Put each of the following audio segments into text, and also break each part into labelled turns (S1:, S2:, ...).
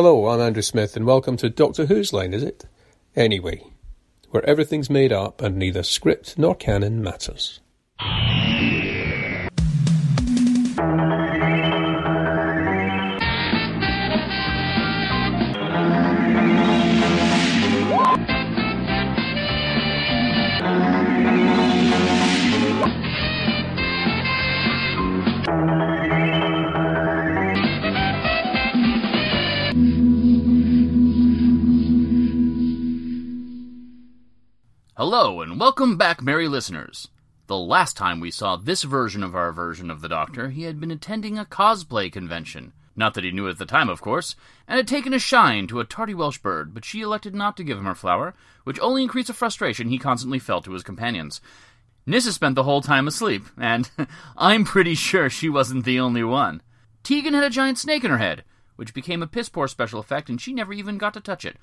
S1: Hello, I'm Andrew Smith, and welcome to Doctor Who's Line, is it? Anyway, where everything's made up and neither script nor canon matters.
S2: Hello, and welcome back, merry listeners. The last time we saw this version of our version of the Doctor, he had been attending a cosplay convention. Not that he knew at the time, of course, and had taken a shine to a tardy Welsh bird, but she elected not to give him her flower, which only increased the frustration he constantly felt to his companions. Nyssa spent the whole time asleep, and I'm pretty sure she wasn't the only one. Tegan had a giant snake in her head, which became a piss poor special effect, and she never even got to touch it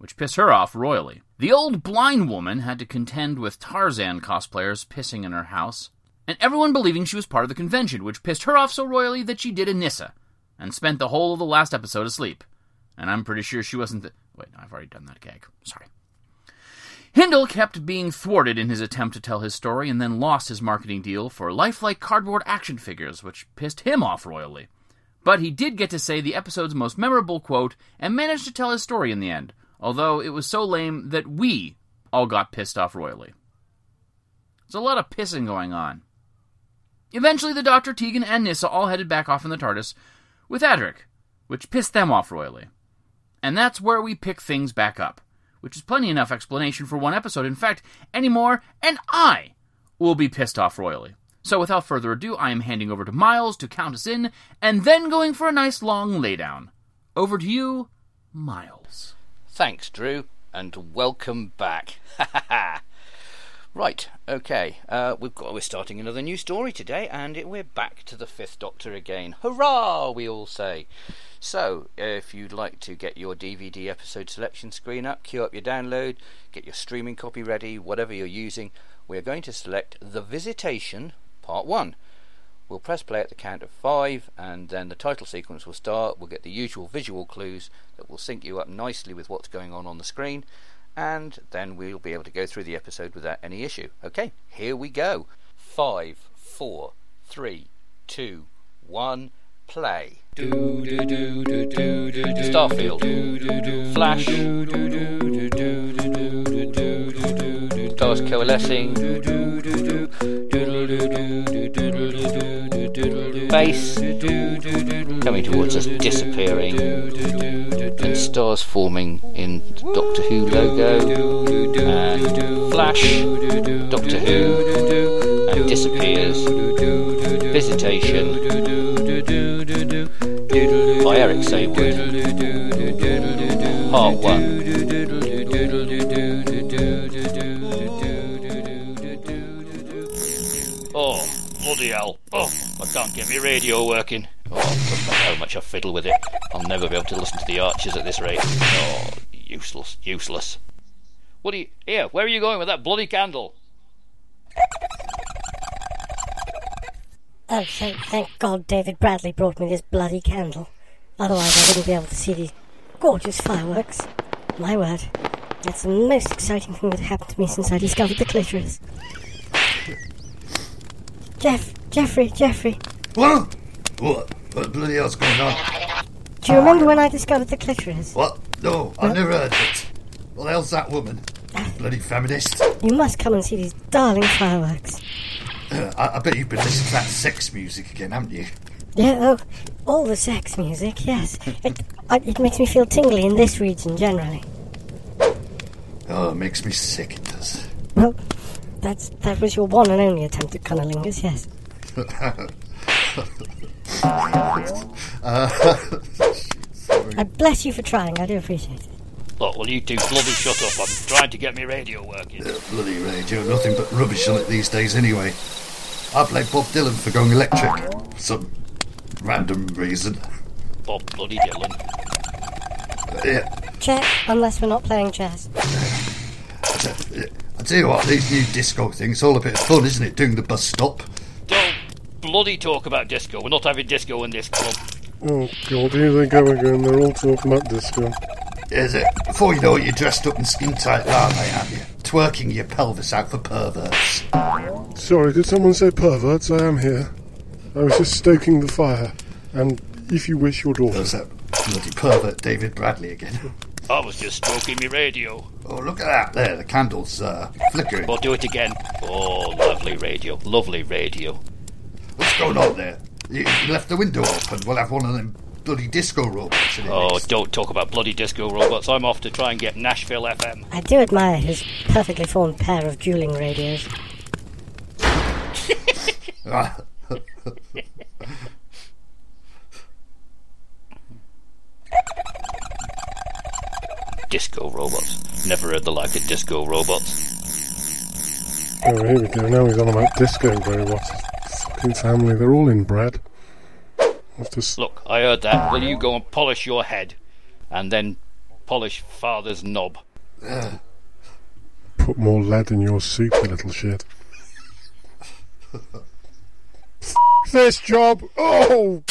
S2: which pissed her off royally. The old blind woman had to contend with Tarzan cosplayers pissing in her house, and everyone believing she was part of the convention, which pissed her off so royally that she did a Nyssa, and spent the whole of the last episode asleep. And I'm pretty sure she wasn't the. Wait, I've already done that gag. Sorry. Hindle kept being thwarted in his attempt to tell his story and then lost his marketing deal for lifelike cardboard action figures, which pissed him off royally. But he did get to say the episode's most memorable quote and managed to tell his story in the end, although it was so lame that we all got pissed off royally. There's a lot of pissing going on. Eventually, the Doctor, Tegan, and Nyssa all headed back off in the TARDIS with Adric, which pissed them off royally. And that's where we pick things back up, which is plenty enough explanation for one episode. In fact, any more, and I will be pissed off royally. So, without further ado, I am handing over to Miles to count us in, and then going for a nice long laydown. Over to you, Miles.
S3: Thanks, Drew, and welcome back. right, okay. Uh, we've got we're starting another new story today, and it, we're back to the Fifth Doctor again. Hurrah! We all say. So, if you'd like to get your DVD episode selection screen up, queue up your download, get your streaming copy ready, whatever you're using, we're going to select The Visitation Part One. We'll press play at the count of five, and then the title sequence will start. We'll get the usual visual clues that will sync you up nicely with what's going on on the screen, and then we'll be able to go through the episode without any issue. Okay, here we go. Five, four, three, two, one, play. Starfield. Flash. Stars coalescing. Base coming towards us, disappearing. And stars forming in Doctor Who logo. And Flash. Doctor Who. And disappears. Visitation by Eric Saward. Part 1. Can't get my radio working. Oh, how much I fiddle with it. I'll never be able to listen to the Archers at this rate. Oh, useless, useless. What are you... Here, where are you going with that bloody candle?
S4: Oh, thank, thank God David Bradley brought me this bloody candle. Otherwise I wouldn't be able to see these gorgeous fireworks. My word. That's the most exciting thing that happened to me since I discovered the clitoris. Jeff, Jeffrey, Jeffrey,
S5: What? What? What bloody hell's going on?
S4: do you remember when I discovered the clitoris?
S5: What? No, I've never heard of it. What the hell's that woman? Bloody feminist.
S4: You must come and see these darling fireworks.
S5: Uh, I, I bet you've been listening to that sex music again, haven't you?
S4: Yeah, oh, all the sex music, yes. It, I, it makes me feel tingly in this region generally.
S5: Oh, it makes me sick, it does.
S4: Well, that's that was your one and only attempt at cunnilingus, yes. I bless you for trying, I do appreciate it.
S3: Look, will you two bloody shut up? I'm trying to get my radio working.
S5: Uh, bloody radio, nothing but rubbish on it these days anyway. I blame Bob Dylan for going electric. For some random reason.
S3: Bob bloody Dylan.
S5: Uh, yeah,
S4: Check, unless we're not playing chess.
S5: I tell you what, these new disco things, all a bit of fun, isn't it? Doing the bus stop.
S3: Don't bloody talk about disco. We're not having disco in this club.
S6: Oh god, here they go again. They're all talking about disco.
S5: Is it? Before you know it, you're dressed up in skin tight lame, aren't you? Twerking your pelvis out for perverts.
S6: Sorry, did someone say perverts? I am here. I was just stoking the fire. And if you wish, your daughter.
S5: There's that bloody pervert David Bradley again.
S3: I was just stroking my radio.
S5: Oh, look at that there. The candle's uh, flickering.
S3: We'll do it again. Oh, lovely radio. Lovely radio.
S5: What's going on there? You, you left the window open. We'll have one of them bloody disco robots in it.
S3: Oh,
S5: next.
S3: don't talk about bloody disco robots. I'm off to try and get Nashville FM.
S4: I do admire his perfectly formed pair of dueling radios.
S3: Disco robots. Never heard the like of disco robots.
S6: Oh, here we go. Now he's on about disco robots. Fucking family, they're all inbred. S-
S3: Look, I heard that. Will you go and polish your head? And then polish father's knob.
S6: put more lead in your soup, you little shit. this job! Oh!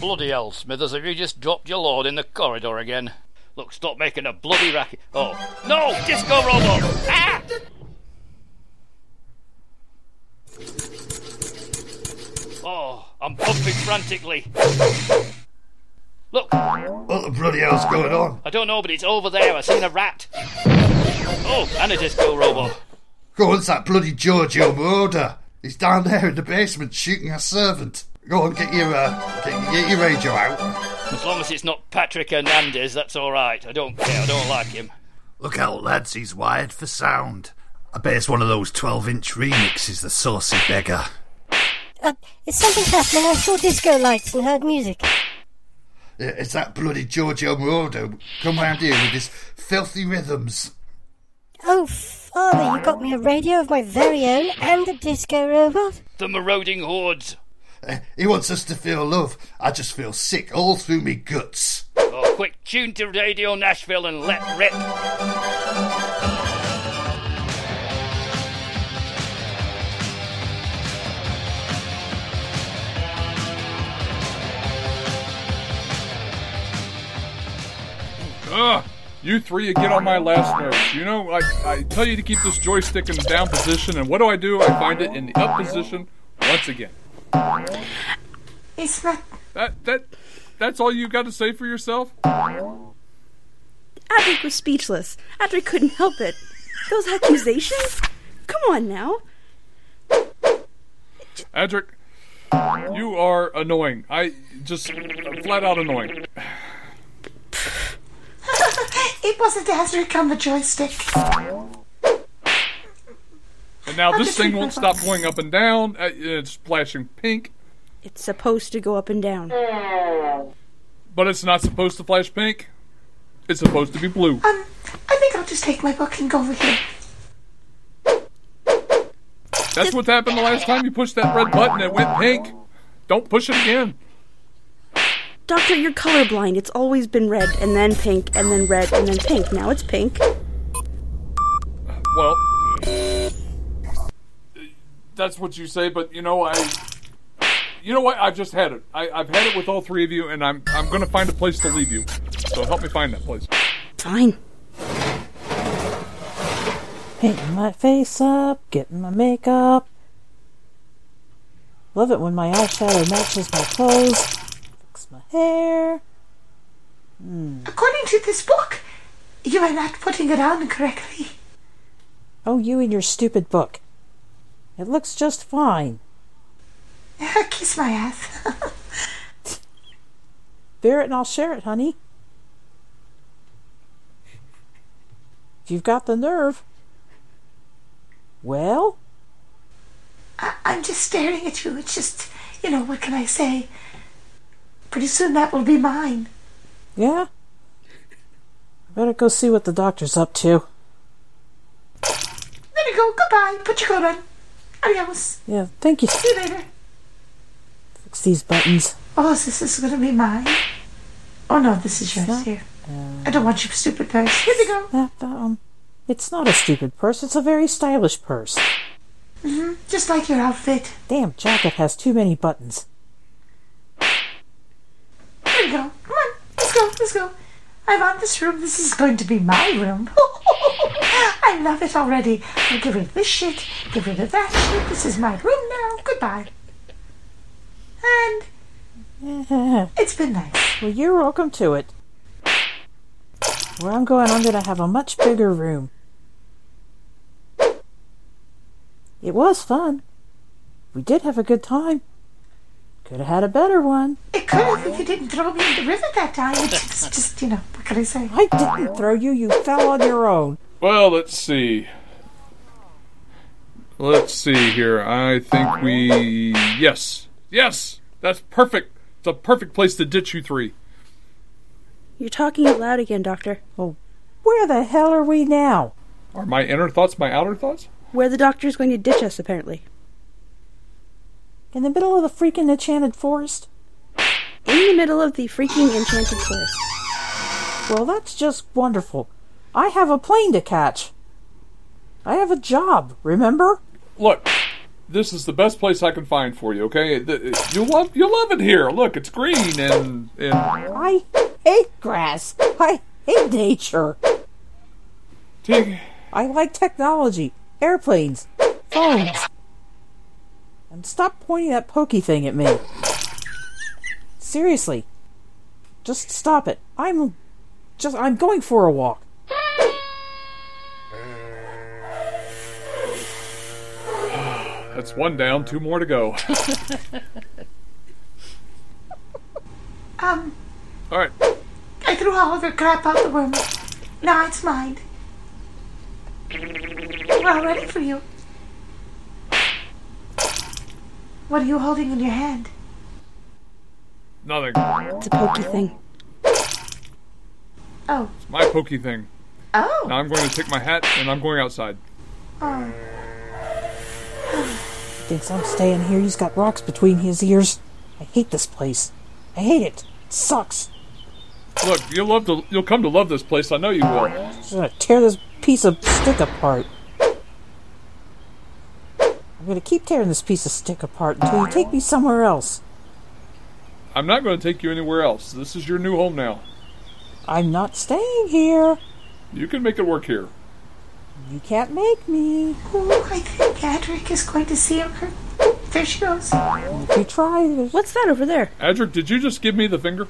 S3: Bloody hell, Smithers, have you just dropped your load in the corridor again? Look, stop making a bloody racket. Oh, no! Disco robot! Ah! Oh, I'm pumping frantically. Look,
S5: what the bloody hell's going on?
S3: I don't know, but it's over there. I seen a rat. Oh, and a disco robot.
S5: Go on, it's that bloody Giorgio Moroder. He's down there in the basement shooting our servant. Go on, get your, uh, get, get your radio out.
S3: As long as it's not Patrick Hernandez, that's all right. I don't care. I don't like him.
S5: Look out, lads, he's wired for sound. I bet it's one of those 12 inch remixes, the saucy beggar.
S4: Uh, is something happening? I saw disco lights and heard music.
S5: Yeah, It's that bloody Giorgio Moroder come round here with his filthy rhythms.
S4: Oh, father, you got me a radio of my very own and a disco robot?
S3: The marauding hordes.
S5: Uh, he wants us to feel love. I just feel sick all through me guts.
S3: Oh, quick, tune to Radio Nashville and let rip.
S7: Ugh, you three get on my last nerves. You know, I, I tell you to keep this joystick in the down position, and what do I do? I find it in the up position once again.
S8: It's not.
S7: That that that's all you got to say for yourself?
S9: Adric was speechless. Adric couldn't help it. Those accusations? Come on now.
S7: Adric, you are annoying. I just flat out annoying.
S8: It wasn't Adric on the joystick.
S7: And now
S8: I'm
S7: this thing won't stop going up and down. Uh, It's flashing pink,
S9: It's supposed to go up and down.
S7: but it's not supposed to flash pink. It's supposed to be blue.
S8: Um, I think I'll just take my book and go over here.
S7: That's what happened the last time you pushed that red button. It went pink. Don't push it again.
S9: Doctor, you're colorblind. It's always been red, and then pink, and then red, and then pink. Now it's pink.
S7: Well, that's what you say, but you know, I, you know what? I've just had it. I, I've had it with all three of you, and I'm I'm going to find a place to leave you. So help me find that place.
S9: Fine.
S10: Painting my face up, getting my makeup. Love it when my eyeshadow matches my clothes. Fix my hair. Hmm.
S8: According to this book, you are not putting it on correctly.
S10: Oh, you and your stupid book. It looks just fine.
S8: Kiss my ass.
S10: Bear it and I'll share it, honey. If you've got the nerve. Well,
S8: I- I'm just staring at you. It's just, you know, what can I say? Pretty soon that will be mine.
S10: yeah. I better go see what the doctor's up to.
S8: There you go. Goodbye. Put your coat on. Adios.
S10: Yeah, thank you.
S8: See you later.
S10: Fix these buttons.
S8: Oh, this is going to be mine. Oh, no, this is yours. Here. I don't want your stupid purse. Here we go.
S10: That, um, it's not a stupid purse, it's a very stylish purse. Mm-hmm.
S8: Just like your outfit.
S10: Damn jacket has too many buttons.
S8: Here we go. Come on, let's go, let's go. I want this room. This is going to be my room. I love it already. I'll get rid of this shit, get rid of that shit. This is my room now. Goodbye. And it's been nice.
S10: Well, you're welcome to it. Where I'm going, I'm going to have a much bigger room. It was fun. We did have a good time. Could have had a better one.
S8: It could have if you didn't throw me in the river that time. It's just, you know, what can I say?
S10: I didn't throw you, you fell on your own.
S7: Well, let's see. Let's see here. I think we. Yes. Yes! That's perfect. It's a perfect place to ditch you three.
S9: You're talking out loud again, Doctor.
S10: Oh, where the hell are we now?
S7: Are my inner thoughts my outer thoughts?
S9: Where the doctor's going to ditch us, apparently.
S10: In the middle of the freaking enchanted forest?
S9: In the middle of the freaking enchanted forest.
S10: Well, that's just wonderful. I have a plane to catch. I have a job, remember?
S7: Look, this is the best place I can find for you. Okay, you love you love it here. Look, it's green and and
S10: I hate grass. I hate nature.
S7: Take-
S10: I like technology, airplanes, phones. And stop pointing that pokey thing at me. Seriously. Just stop it. I'm just I'm going for a walk.
S7: That's one down, two more to go.
S8: Um,
S7: All right,
S8: I threw all of your crap out the room. Now it's mine. We're all ready for you. What are you holding in your hand?
S7: nothing.
S9: It's a pokey thing.
S8: Oh, It's
S7: My pokey thing.
S8: oh,
S7: Now I'm going to take my hat and I'm going outside.
S8: oh.
S10: Thinks I'm staying here. He's got rocks between his ears. I hate this place. I hate it. It sucks.
S7: Look, you'll love to. You'll come to love this place. I know you will.
S10: I'm just gonna tear this piece of stick apart. I'm gonna keep tearing this piece of stick apart until you take me somewhere else.
S7: I'm not going to take you anywhere else. This is your new home now.
S10: I'm not staying here.
S7: You can make it work here.
S10: You can't make me.
S8: Oh, I think Adric is going to see her. There she goes.
S10: If you try, there's-
S9: What's that over there?
S7: Adric, did you just give me the finger?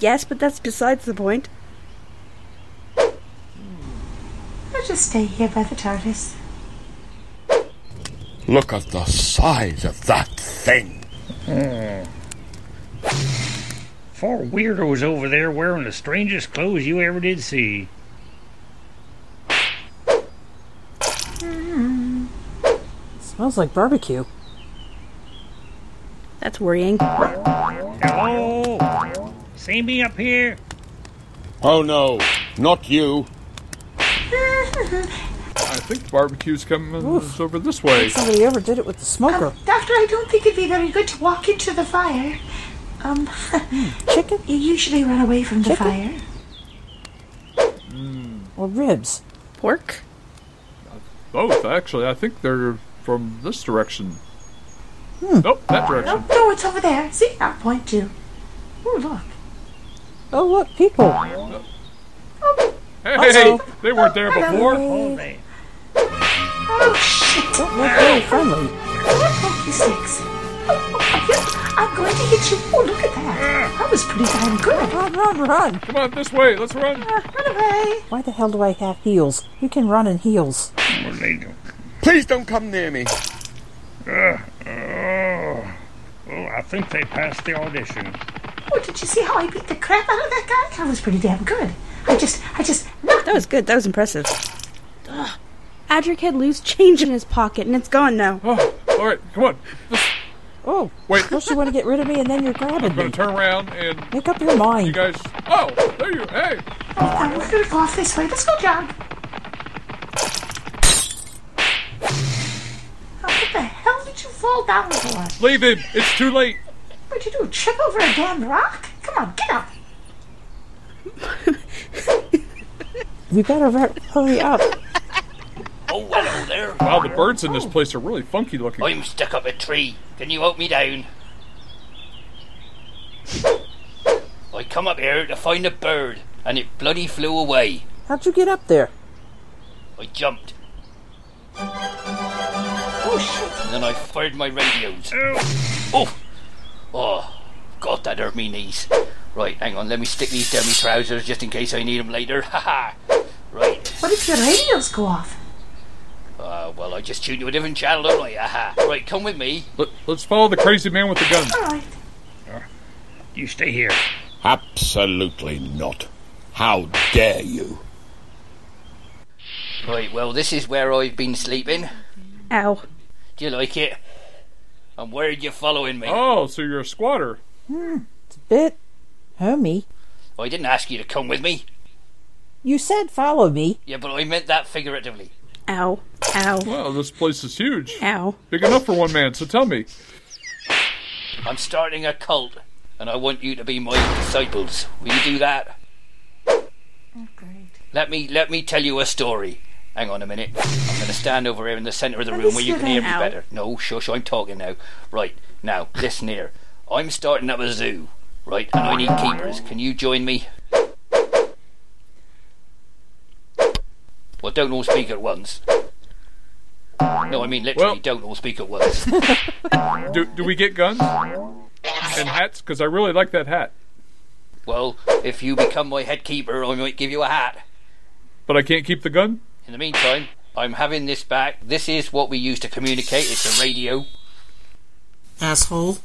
S9: Yes, but that's besides the point.
S8: I'll just stay here by the TARDIS.
S11: Look at the size of that thing. Hmm.
S12: Four weirdos over there wearing the strangest clothes you ever did see.
S10: Smells like barbecue.
S9: That's worrying.
S12: Hello? See me up here?
S11: Oh no, not you.
S7: I think the barbecue's coming it's over this way.
S10: Somebody ever did it with the smoker.
S8: Um, doctor, I don't think it'd be very good to walk into the fire. Um, hmm,
S10: Chicken
S8: you usually run away from the
S10: Chicken?
S8: fire. Hmm.
S10: or ribs?
S9: Pork?
S7: Both, actually. I think they're from this direction. Hmm. Nope, that direction.
S8: no, it's over there. See, I'll point to. Oh, look.
S10: Oh look, people.
S7: Hey,
S10: Uh-oh.
S7: they weren't there before.
S12: Oh, they.
S8: Oh, shit.
S10: Don't look very friendly.
S8: Pokey sticks. Oh, I'm going to hit you. Oh, look at that. That was pretty damn good.
S10: Run, run, run!
S7: Come on, this way. Let's run.
S8: Uh, run away.
S10: Why the hell do I have heels? You can run in heels.
S12: What are they doing?
S11: Please don't come near me.
S12: Uh, oh, oh, I think they passed the audition.
S8: Oh, did you see how I beat the crap out of that guy? That was pretty damn good. I just, I just knocked
S9: That was good. That was impressive. Ugh. Adric had loose change in his pocket, and it's gone now.
S7: Oh, all right, come on.
S10: Oh,
S7: Wait.
S10: first you want to get rid of me and then you're grabbing
S7: I'm going
S10: me.
S7: to turn around and
S10: Make up your mind.
S7: you guys. Oh, there you. Hey,
S8: Oh, now we're gonna go off this way. Let's go, John. Fall down for?
S7: leave him. It's too late.
S8: What'd you do? Trip over a damn rock? Come on, get up.
S10: We better ver- hurry up.
S3: Oh, hello there.
S7: Wow, the birds in this place are really funky looking.
S3: I'm stuck up a tree. Can you help me down? I come up here to find a bird, and it bloody flew away.
S10: How'd you get up there?
S3: I jumped,
S8: shit.
S3: And then I fired my radios. Oh! Oh, God, that hurt me knees. Right, hang on, let me stick these down my trousers just in case I need them later. Haha! right,
S8: What if your radios go off?
S3: uh, well, I just tuned to a different channel, don't I? Aha! Right, come with me.
S7: Let, let's follow the crazy man with the gun.
S8: All right.
S12: You stay here.
S11: Absolutely not. How dare you?
S3: Right, well, this is where I've been sleeping.
S9: Ow.
S3: Do you like it? And where are you following me?
S7: Oh, so you're a squatter.
S10: Hmm, It's a bit homey.
S3: I didn't ask you to come with me.
S10: You said follow me.
S3: Yeah, but I meant that figuratively.
S9: Ow. Ow.
S7: Well, this place is huge.
S9: Ow.
S7: Big enough for one man, so tell me.
S3: I'm starting a cult, and I want you to be my disciples. Will you do that?
S8: Oh, great.
S3: Let me let me tell you a story. Hang on a minute. I'm going to stand over here in the centre of the
S8: Let
S3: room where you can hear me
S8: down.
S3: better. No, shush, I'm talking now. Right, now, listen here. I'm starting up a zoo, right, and I need keepers. Can you join me? Well, don't all speak at once. No, I mean literally,
S7: Well-
S3: don't all speak at once.
S7: Do, do we get guns? And hats? Because I really like that hat.
S3: well, if you become my head keeper, I might give you a hat.
S7: But I can't keep the gun?
S3: In the meantime, I'm having this back. This is what we use to communicate. It's a radio.
S10: Asshole.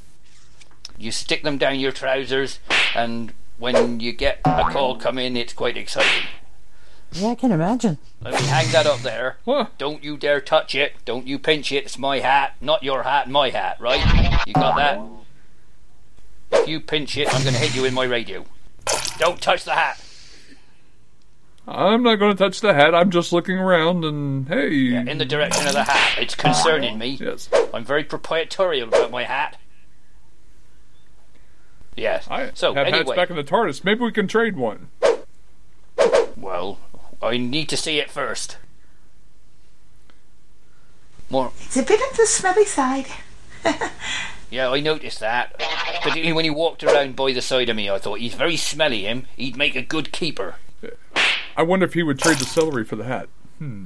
S3: You stick them down your trousers, and when you get a call come in, it's quite exciting.
S10: Yeah, I can imagine.
S3: Let me hang that up there.
S7: Huh.
S3: Don't you dare touch it. Don't you pinch it. It's my hat, not your hat, my hat, right? You got that? If you pinch it, I'm going to hit you in my radio. Don't touch the hat.
S7: I'm not going to touch the hat. I'm just looking around and hey.
S3: Yeah, in the direction of the hat. It's concerning me.
S7: Yes.
S3: I'm very proprietorial about my hat. Yes.
S7: I
S3: so
S7: have hats
S3: anyway,
S7: back in the TARDIS. Maybe we can trade one.
S3: well, I need to see it first. More.
S8: It's a bit on the smelly side.
S3: Yeah, I noticed that. Particularly when he walked around by the side of me, I thought he's very smelly. Him, he'd make a good keeper.
S7: I wonder if he would trade the celery for the hat. Hmm.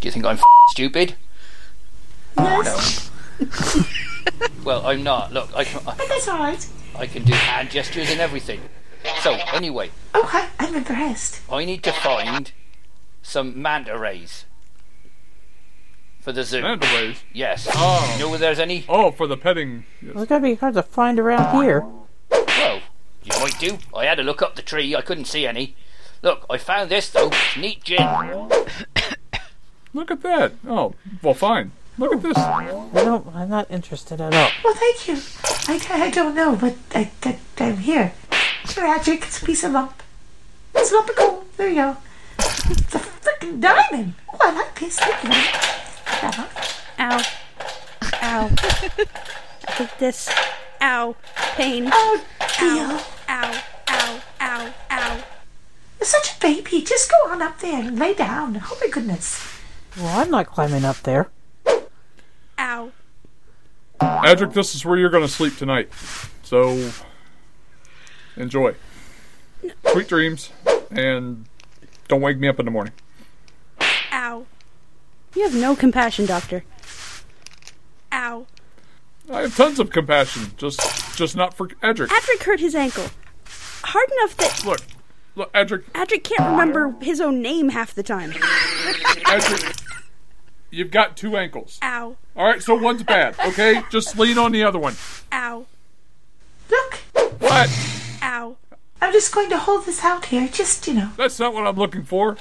S3: Do you think I'm f- stupid?
S8: Yes.
S3: Well, I'm not. Look, I can,
S8: But
S3: I,
S8: that's all right.
S3: I can do hand gestures and everything. So, anyway,
S8: Oh, I, I'm impressed.
S3: I need to find some manta rays for the zoo.
S7: Manta rays?
S3: Yes.
S7: Oh.
S3: You know where there's any?
S7: Oh, for the petting. Yes.
S10: Well, it's gonna be hard to find around here.
S3: Well, you might do. I had to look up the tree. I couldn't see any. Look, I found this though. It's neat gin.
S7: Look at that. Oh, well, fine. Look at this.
S10: I don't. I'm not interested at all.
S8: Well, thank you. I, I don't know, but I, I, I'm here. Tragic. It's a piece of lump. It's a lump of gold. There you go. It's a freaking diamond. Oh, I like this. Thank you very. Uh-huh.
S9: Ow. Ow. I think this. Ow. Pain.
S8: Oh, dear.
S9: Ow. Ow. Ow. Ow.
S8: You're such a baby. Just go on up there and lay down. Oh, my goodness.
S10: Well, I'm not climbing up there.
S9: Ow.
S7: Adric, this is where you're going to sleep tonight. So, enjoy. Sweet dreams, and don't wake me up in the morning.
S9: Ow. You have no compassion, Doctor. Ow.
S7: I have tons of compassion, just just not for Edric.
S9: Edric hurt his ankle. Hard enough that
S7: Look, look, Edric,
S9: Adric can't remember his own name half the time.
S7: Edric, you've got two ankles.
S9: Ow.
S7: All right, so one's bad. Okay, just lean on the other one.
S9: Ow.
S8: Look,
S7: What?
S9: Ow.
S8: I'm just going to hold this out here. Just, you know.
S7: That's not what I'm looking for.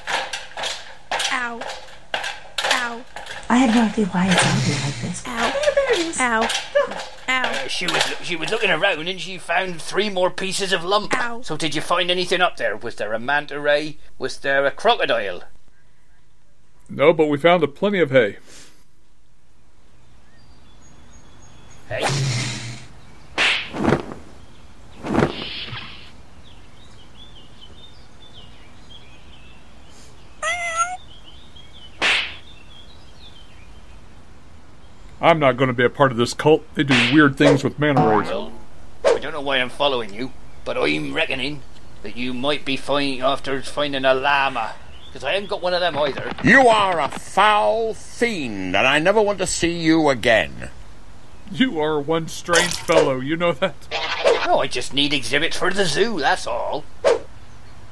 S9: Ow. Ow.
S8: I have no idea why it's out here like this.
S9: Ow.
S8: There, there it is.
S9: Ow. Ow.
S3: She was she was looking around and she found three more pieces of lump.
S9: Ow.
S3: So did you find anything up there? Was there a manta ray? Was there a crocodile?
S7: No, but we found a plenty of hay.
S3: Hey.
S7: I'm not going to be a part of this cult. They do weird things with manta rays.
S3: Well, I don't know why I'm following you. But I'm reckoning that you might be fine after finding a llama. Because I haven't got one of them either.
S11: You are a foul fiend, and I never want to see you again.
S7: You are one strange fellow, you know that?
S3: No, I just need exhibits for the zoo, that's all.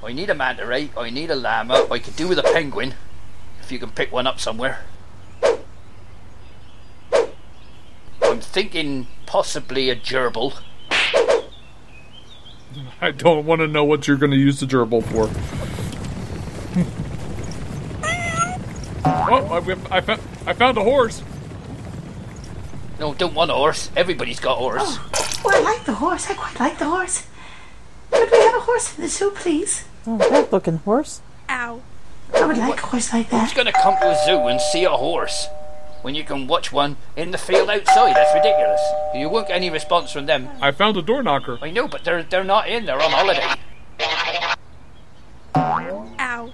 S3: I need a manta ray, I need a llama, I could do with a penguin. If you can pick one up somewhere. I'm thinking possibly a gerbil.
S7: I don't want to know what you're going to use the gerbil for. oh, I, I, found, I found a horse.
S3: No, don't want a horse. Everybody's got a horse.
S8: Oh, well, I like the horse. I quite like the horse. Could we have a horse in the zoo, please?
S10: Oh, that looking horse.
S9: Ow.
S8: I would like a horse like that.
S3: Who's going to come to a zoo and see a horse when you can watch one in the field outside? That's ridiculous. You won't get any response from them.
S7: I found a door knocker.
S3: I know, but they're they're not in. They're on holiday.
S9: Ow.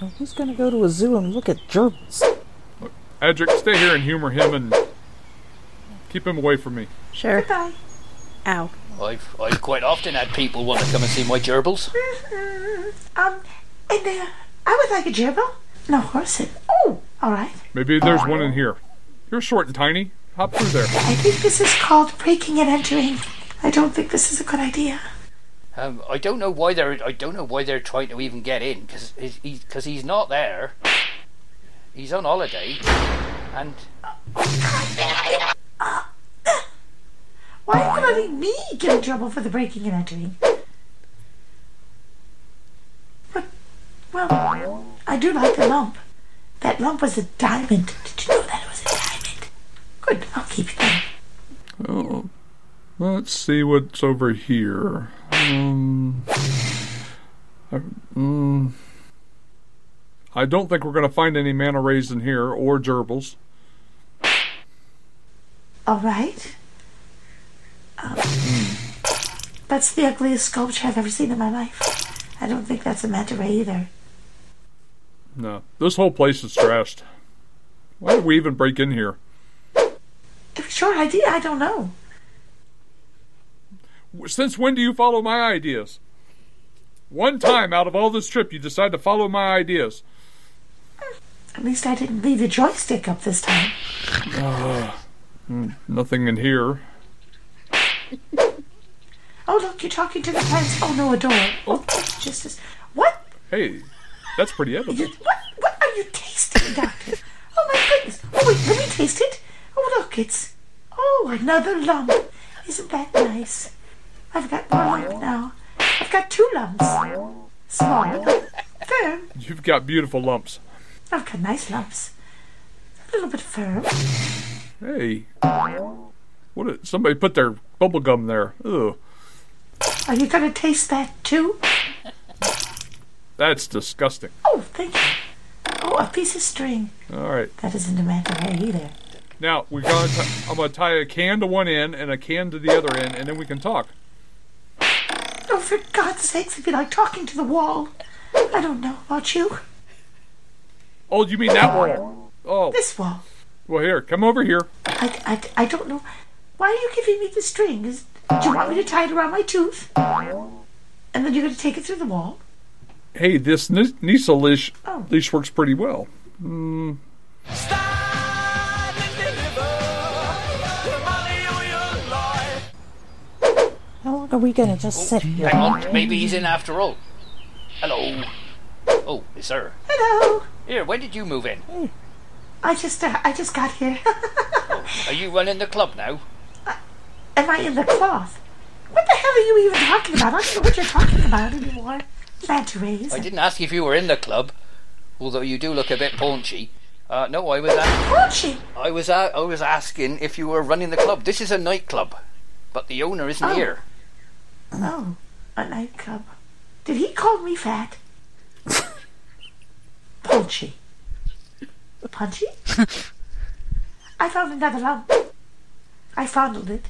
S10: Well, who's gonna go to a zoo and look at gerbils?
S7: Edric, stay here and humor him and keep him away from me.
S9: Sure.
S8: Goodbye.
S9: Ow.
S3: I've I've quite often had people want to come and see my gerbils.
S8: Um, and uh, I would like a gerbil. No horse. In. Oh, all right.
S7: Maybe there's one in here. You're short and tiny. Hop through there.
S8: I think this is called breaking and entering. I don't think this is a good idea.
S3: Um, I don't know why they're I don't know why they're trying to even get in because he's because he's not there. He's on holiday, and
S8: Why are you letting me get in trouble for the breaking and entering? But, well, I do like the lump. That lump was a diamond. Did you know that it was a diamond? Good, I'll keep it then.
S7: Oh, let's see what's over here. Um, I, mm, I don't think we're going to find any manta rays in here or gerbils.
S8: All right. Um, that's the ugliest sculpture I've ever seen in my life. I don't think that's a manta ray either.
S7: No, this whole place is trashed. Why did we even break in here?
S8: Sure idea, I don't know.
S7: Since when do you follow my ideas? One time out of all this trip, you decide to follow my ideas.
S8: At least I didn't leave the joystick up this time.
S7: Uh, nothing in here.
S8: Oh, look, you're talking to the plants. Oh, no, a door. Oh, just as. What?
S7: Hey, that's pretty evident.
S8: What? What are you tasting, Doctor? Oh, my goodness. Oh, wait, let me taste it. Oh, look, it's. Oh, another lump. Isn't that nice? I've got one lump now. I've got two lumps. Small, but firm.
S7: You've got beautiful lumps.
S8: I've got nice lumps. A little bit firm.
S7: Hey, what? Did, somebody put their bubble gum there. Ugh.
S8: Are you going to taste that too?
S7: That's disgusting.
S8: Oh, thank you. Oh, a piece of string.
S7: All right.
S8: That isn't a manta ray either.
S7: Now we're gonna. T- I'm gonna tie a can to one end and a can to the other end, and then we can talk.
S8: Oh, for God's sakes, it'd be like talking to the wall. I don't know about you.
S7: Oh, you mean that wall? Oh,
S8: This wall.
S7: well, here, come over here.
S8: I, I, I don't know. Why are you giving me the string? Is, do you want me to tie it around my tooth? And then you're going to take it through the wall?
S7: Hey, this N- Nyssa leash
S8: Oh.
S7: leash works pretty well. Mm,
S10: How long are we gonna just sit here?
S3: hang on, maybe he's in after all. Hello. Oh, it's her.
S8: Hello.
S3: Here, when did you move in?
S8: I just, uh, I just got here.
S3: Are you running the club now?
S8: Am I in the cloth? What the hell are you even talking about? I don't know what you're talking about anymore. Manta rays.
S3: I didn't ask if you were in the club, although you do look a bit paunchy. Uh, no, I was. A-
S8: Paunchy?
S3: I was. A- I was asking if you were running the club. This is a nightclub, but the owner isn't
S8: Oh.
S3: here.
S8: Oh, a nightclub. Did he call me fat? paunchy. Punchy? I found another lump. I fondled it.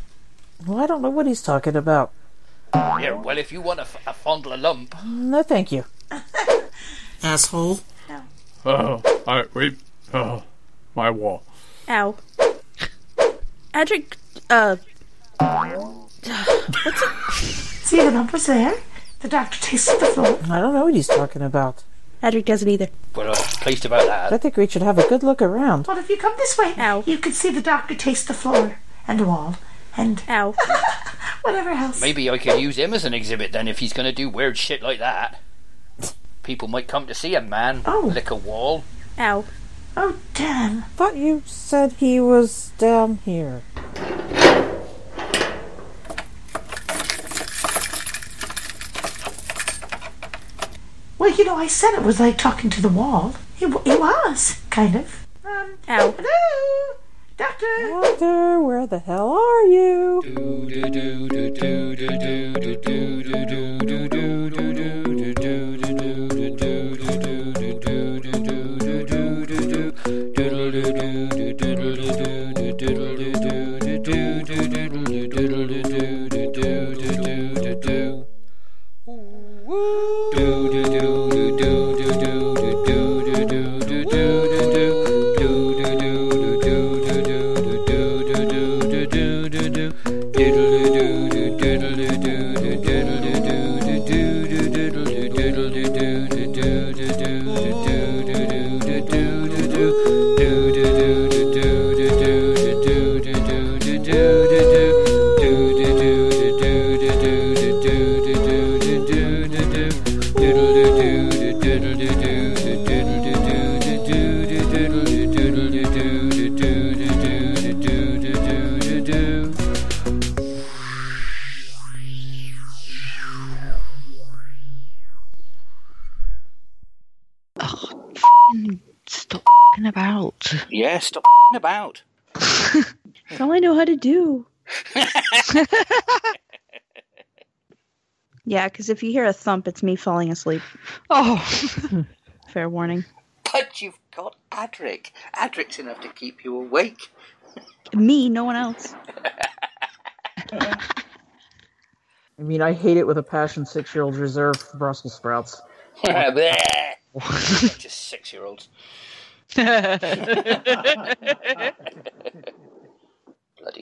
S10: Well, I don't know what he's talking about.
S3: Here, well, if you want to f- a fondle a lump,
S10: No, thank you.
S13: Asshole.
S7: oh, all right, wait. Oh, my wall.
S9: Ow. Adric, uh,
S8: See, see the lump was there. The doctor tasted the floor.
S10: I don't know what he's talking about.
S9: Edric doesn't either.
S3: We're not pleased about that.
S10: I think we should have a good look around.
S8: Well, if you come this way, Ow. you can see the doctor taste the floor and the wall and
S9: Ow.
S8: whatever else.
S3: Maybe I could use him as an exhibit then if he's going to do weird shit like that. People might come to see a man.
S8: Oh.
S3: Lick a wall.
S9: Ow.
S8: Oh, damn.
S10: Thought you said he was down here.
S8: Well, you know, I said it was like talking to the wall. It, w- it was, kind of. Um,
S9: Ow.
S8: hello? Doctor?
S10: Doctor, where the hell are you?
S14: Stop
S3: yeah,
S9: because if you hear a thump, it's me falling asleep.
S14: Oh.
S9: Fair warning.
S3: But you've got Adric. Adric's enough to keep you awake.
S9: Me, no one else.
S10: I mean, I hate it with a passion six year olds reserve for Brussels sprouts.
S3: Bleh. Just six year olds. Bloody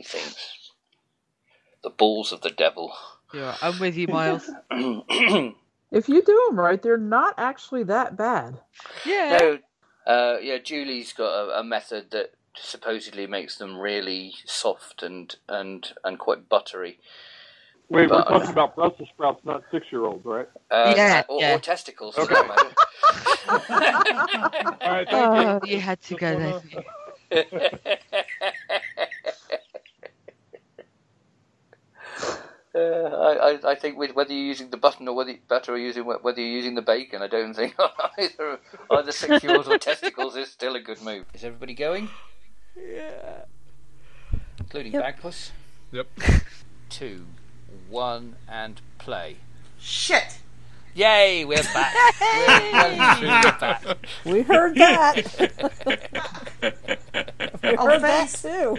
S3: things. The balls of the devil.
S14: Yeah, I'm with you, Miles.
S10: If you do them right, they're not actually that bad.
S14: Yeah.
S3: No, uh, yeah, Julie's got a, a method that supposedly makes them really soft and and and quite buttery.
S7: Wait, we're
S3: But-
S7: talking about Brussels sprouts, not six-year-olds, right?
S3: Uh,
S14: Yeah,
S3: or,
S14: yeah.
S3: or testicles.
S7: Okay. All right, thank
S14: Oh,
S7: you.
S14: you had to go there.
S3: Uh, I, I, I think with whether you're using the button or whether butter or using whether you're using the bacon, I don't think either either six year olds or testicles is still a good move. Is everybody going?
S14: Yeah.
S3: Including
S14: Yep.
S3: Bagpuss?
S7: Yep.
S3: Two, one, and play.
S8: Shit.
S3: Yay, we're back. we're well and back.
S10: We heard that. we
S8: Oh,
S10: heard that too.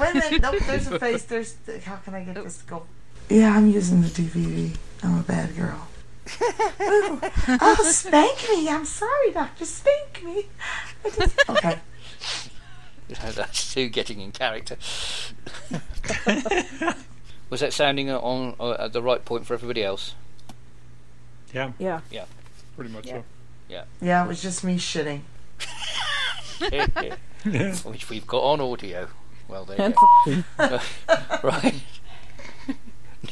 S8: Wait a minute. Nope, there's a face. There's. How can I get this to go? Yeah, I'm using the DVD. I'm a bad girl. Ooh. Oh, spank me. I'm sorry, Doctor. Spank me. I just- Okay.
S3: That's two getting in character. Was that sounding on uh, at the right point for everybody else?
S7: Yeah.
S10: Yeah.
S3: Yeah.
S7: Pretty much so.
S3: Yeah.
S8: Yeah, it was just me shitting.
S3: Which we've got on audio. Well, there
S10: And
S3: you go. right.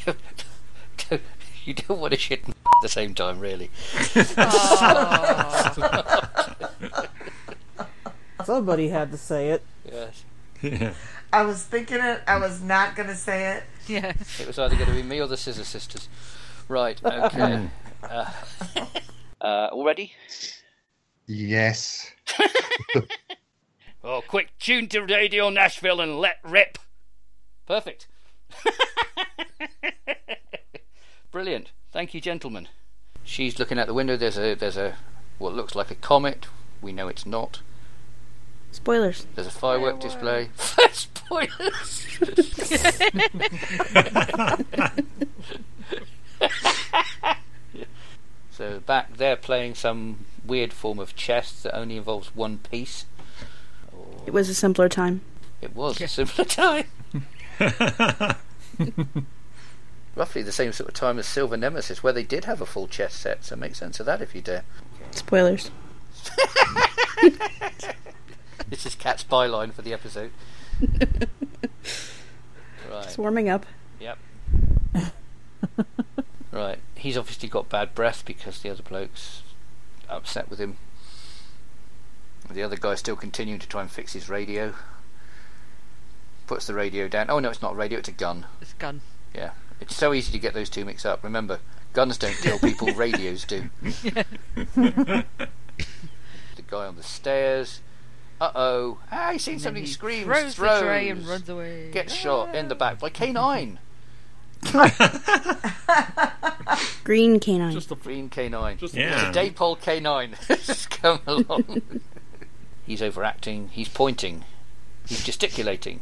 S3: No, no, you don't want to shit and at the same time, really.
S10: Somebody had to say it.
S3: Yes. Yeah.
S8: I was thinking it. I was not gonna say it.
S14: Yeah.
S3: It was either going to be me or the Scissor Sisters. Right, okay. uh, uh, all ready?
S5: Yes.
S3: Oh, quick, tune to Radio Nashville and let rip. Perfect. Brilliant. Thank you, gentlemen. She's looking out the window. There's a there's a what looks like a comet. We know it's not.
S9: Spoilers.
S3: There's a firework display. Spoilers. so back there playing some weird form of chess that only involves one piece.
S9: It was a simpler time.
S3: It was a simpler time. roughly the same sort of time as Silver Nemesis, where they did have a full chess set. So make sense of that if you dare.
S9: Spoilers.
S3: This is Cat's byline for the episode. right.
S9: It's warming up.
S3: Yep. right. He's obviously got bad breath because the other bloke's upset with him. The other guy's still continuing to try and fix his radio. Puts the radio down. Oh no, it's not a radio, it's a gun.
S14: It's a gun.
S3: Yeah. It's so easy to get those two mixed up. Remember, guns don't kill people, radios do. the guy on the stairs. Uh oh. Ah, he's seen something
S14: he
S3: screams,
S14: throws the
S3: throws,
S14: tray and runs away.
S3: Gets shot in the back by K9.
S9: Green canine.
S3: Just a green K9. Just
S11: Yeah.
S3: a Daypol K9 has come along. He's overacting. He's pointing. He's gesticulating.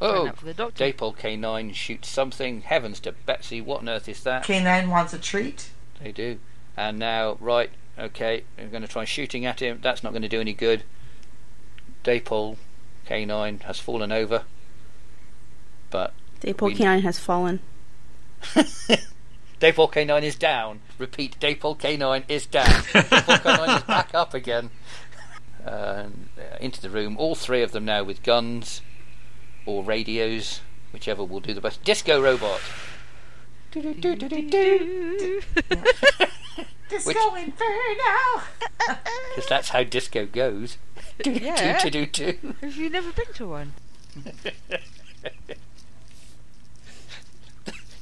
S3: Oh,
S14: out for the doctor.
S3: Daypol K9 shoots something. Heavens to Betsy, what on earth is that?
S8: K9 wants a treat.
S3: They do. And now, right, okay, we're going to try shooting at him. That's not going to do any good. Daypol K9 has fallen over. But
S9: Daypole
S3: we-
S9: canine has fallen.
S3: Daypol K9 is down. Repeat, Daypol K9 is down. Daypol K9 is back up again. Uh, into the room. All three of them now with guns or radios, whichever will do the best. Disco robot.
S8: Disco Inferno!
S3: Because that's how disco goes.
S14: Yeah.
S3: Do, do, do, do.
S14: Have you never been to one?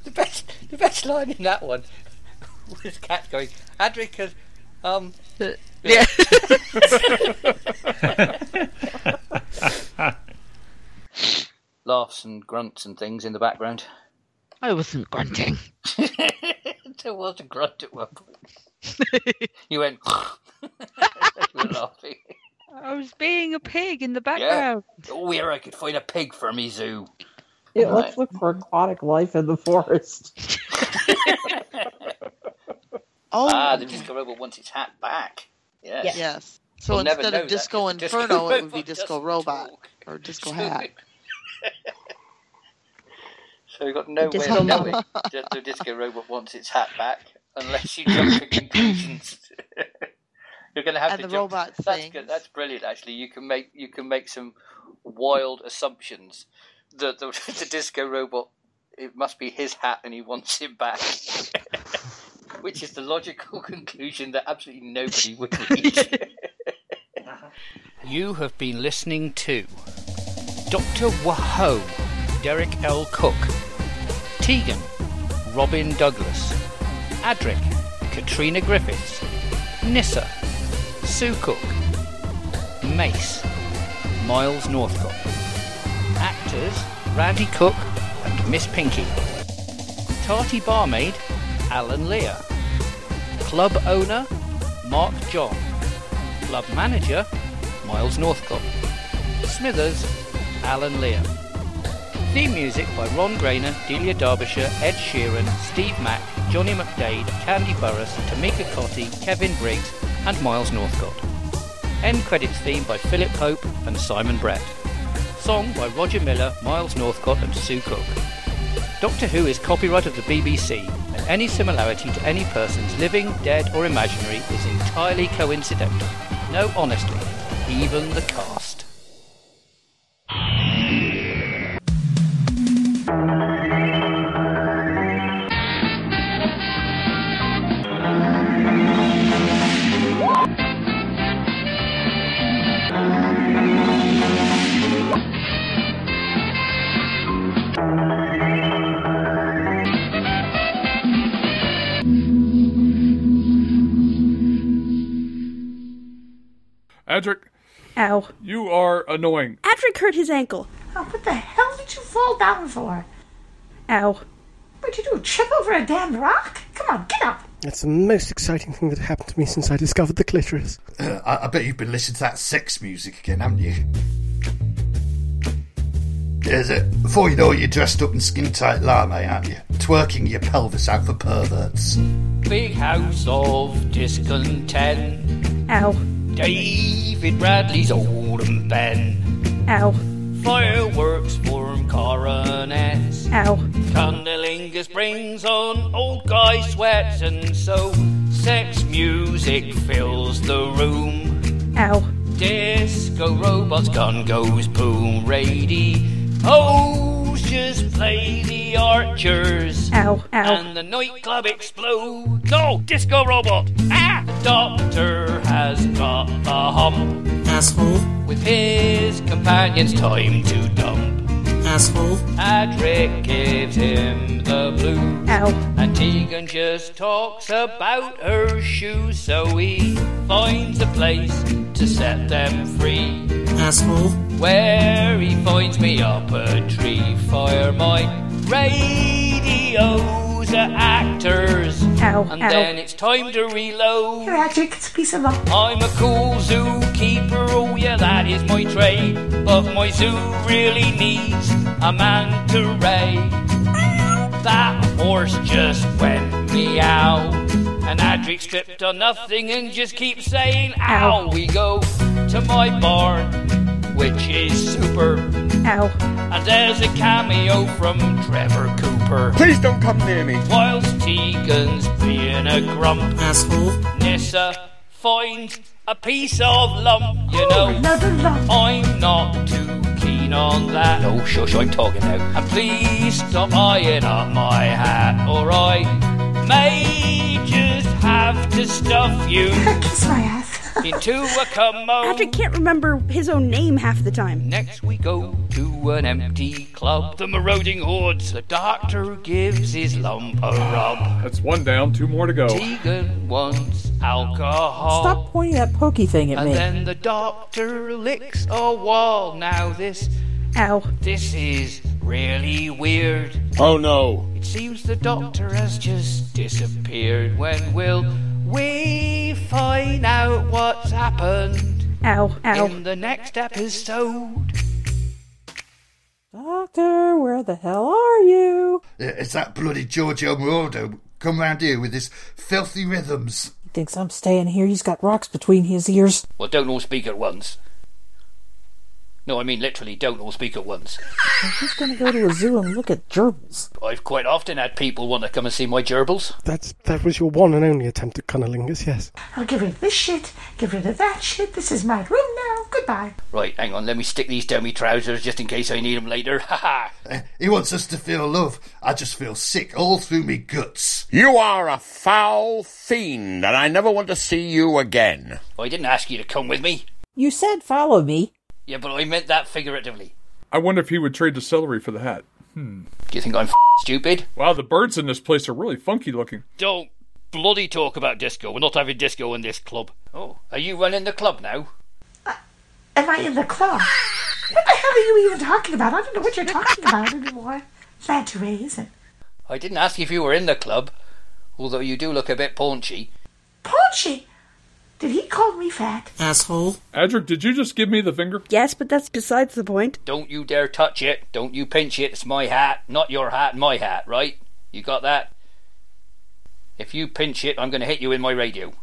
S3: the best, the best line in that one was Cat going, Adric has, um,
S14: yeah.
S3: laughs and grunts and things in the background.
S14: I wasn't grunting.
S3: there was a grunt at one point. you went, you were laughing.
S14: I was being a pig in the
S3: Yeah.
S14: background.
S3: Oh, here I could find a pig for me zoo.
S10: Yeah,
S3: Right.
S10: let's look for aquatic life in the forest.
S15: Oh,
S3: Ah, the disco robot wants its hat back. Yes.
S15: yes. So
S3: We'll
S15: instead
S3: know
S15: of
S3: that
S15: Disco
S3: 'cause the disco
S15: Inferno, it would be Disco Robot
S3: talk.
S15: or Disco Hat.
S3: So we've got no way
S9: Disco
S3: of knowing that the disco robot wants its hat back unless you jump to conclusions. You're going to have
S15: And
S3: to
S15: the
S3: jump.
S15: robot
S3: That's good. That's brilliant. Actually, you can make you can make some wild assumptions. That the, the disco robot it must be his hat and he wants it back. Which is the logical conclusion that absolutely nobody would reach. you have been listening to Dr. Waho, Derek L. Cook, Tegan, Robin Douglas, Adric, Katrina Griffiths, Nyssa, Sue Cook, Mace, Miles Northcott. Randy Cook and Miss Pinky. Tarty Barmaid Alan Lear. Club owner Mark John. Club manager Miles Northcott. Smithers Alan Lear. Theme music by Ron Grainer, Delia Derbyshire, Ed Sheeran, Steve Mack, Johnny McDade, Candy Burris, Tamika Cotty, Kevin Briggs, and Miles Northcott. End credits theme by Philip Hope and Simon Brett. Song by Roger Miller, Miles Northcott, and Sue Cook. Doctor Who is copyright of the BBC, and any similarity to any persons living, dead, or imaginary is entirely coincidental. No, honestly, even the cast.
S9: Ow.
S7: you are annoying.
S9: Adric hurt his ankle.
S8: Oh, what the hell did you fall down for?
S9: Ow.
S8: What'd you do? Trip over a damn rock? Come on, get up.
S16: That's the most exciting thing that happened to me since I discovered the clitoris.
S5: Uh, I, I bet you've been listening to that sex music again, haven't you? Is it? Before you know it, you're dressed up in skin tight lame, aren't you? Twerking your pelvis out for perverts.
S3: Big house of discontent.
S9: Ow.
S3: David Bradley's old and Ben.
S9: Ow.
S3: Fireworks form coronets.
S9: Ow.
S3: Angus brings on old guy sweats, and so sex music fills the room.
S9: Ow.
S3: Disco robots, gun goes boom, radios oh, just play the archers.
S9: Ow, ow.
S3: And the nightclub explodes. No, disco robot! Ah! The doctor has got a hump.
S13: Asshole.
S3: With his companions, time to dump.
S13: Asshole.
S3: Adric gives him the blues.
S9: Ow.
S3: And Tegan just talks about her shoes, so he finds a place to set them free.
S13: Asshole.
S3: Where he finds me up a tree, fire my radios at actors.
S9: Ow,
S3: And
S9: ow.
S3: then it's time to reload.
S8: Here, Adric, it's a piece of lump.
S3: I'm a cool zookeeper, oh yeah, that is my trade. But my zoo really needs a man to raid. That horse just went meow. And Adric stripped on nothing and just keeps saying, ow. We go to my barn, which is super.
S9: Ow.
S3: And there's a cameo from Trevor Cooper.
S11: Please don't come near me.
S3: Whilst Tegan's being a grump.
S13: Asshole.
S3: Nyssa finds a piece of lump, you know.
S8: Another lump.
S3: I'm not too keen on that. No, shush, I'm talking now. And please stop eyeing up my hat, or I may just have to stuff you
S8: Kiss my ass.
S3: Into a commode.
S9: Patrick can't remember his own name half the time.
S3: Next we go to an empty club. The marauding hordes. The doctor gives his lump a rub.
S7: That's one down, two more to go.
S3: Tegan wants alcohol.
S10: Stop pointing that pokey thing at
S3: And
S10: me.
S3: And then the doctor licks a wall. Now this,
S9: Ow.
S3: this is really weird.
S11: Oh no.
S3: It seems the doctor has just disappeared. When will we find out what's happened
S9: Ow. Ow.
S3: in the next episode?
S10: Doctor, where the hell are you?
S5: It's that bloody Giorgio Moroder come round here with his filthy rhythms.
S10: He thinks I'm staying here. He's got rocks between his ears.
S3: Well, don't all speak at once. No, I mean literally, don't all speak at once.
S10: Who's going to go to a zoo and look at gerbils?
S3: I've quite often had people want to come and see my gerbils.
S16: That's that was your one and only attempt at cunnilingus, yes.
S8: I'll get rid of this shit, get rid of that shit. This is my room now. Goodbye.
S3: Right, hang on, let me stick these down my trousers just in case I need them later. Ha ha!
S5: Uh, He wants us to feel love. I just feel sick all through me guts.
S11: You are a foul fiend, and I never want to see you again.
S3: I didn't ask you to come with me.
S10: You said follow me.
S3: Yeah, but I meant that figuratively.
S7: I wonder if he would trade the celery for the hat. Hmm.
S3: Do you think I'm f- stupid?
S7: Wow, the birds in this place are really funky looking.
S3: Don't bloody talk about disco. We're not having disco in this club. Oh, are you running the club now?
S8: Am I in the club? what the hell are you even talking about? I don't know what you're talking about anymore. Glad to raise it.
S3: I didn't ask if you were in the club, although you do look a bit paunchy.
S8: Paunchy! Did he call me fat?
S13: Asshole.
S7: Adric, did you just give me the finger?
S9: Yes, but that's besides the point.
S3: Don't you dare touch it. Don't you pinch it. It's my hat, not your hat, my hat, right? You got that? If you pinch it, I'm going to hit you in my radio.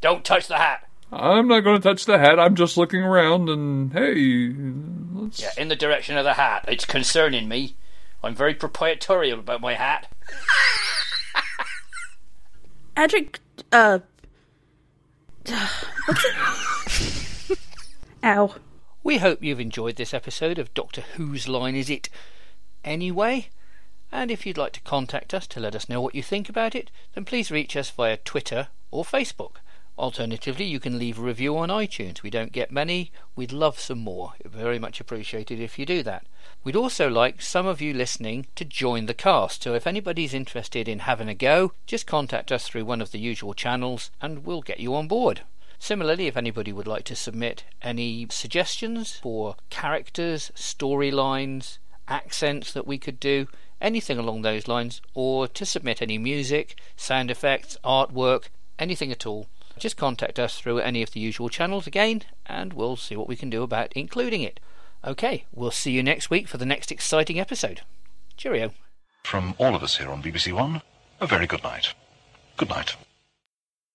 S3: Don't touch the hat.
S7: I'm not going to touch the hat. I'm just looking around and hey, let's.
S3: Yeah, in the direction of the hat. It's concerning me. I'm very proprietorial about my hat.
S9: Adric, uh. Ow.
S3: We hope you've enjoyed this episode of Doctor Whose Line Is It Anyway? And if you'd like to contact us to let us know what you think about it, then please reach us via Twitter or Facebook. Alternatively, you can leave a review on iTunes. We don't get many. We'd love some more. Very much appreciated if you do that. We'd also like some of you listening to join the cast. So if anybody's interested in having a go, just contact us through one of the usual channels and we'll get you on board. Similarly, if anybody would like to submit any suggestions for characters, storylines, accents that we could do, anything along those lines, or to submit any music, sound effects, artwork, anything at all, just contact us through any of the usual channels again, and we'll see what we can do about including it. Okay, we'll see you next week for the next exciting episode. Cheerio.
S17: From all of us here on BBC One, a very good night. Good night.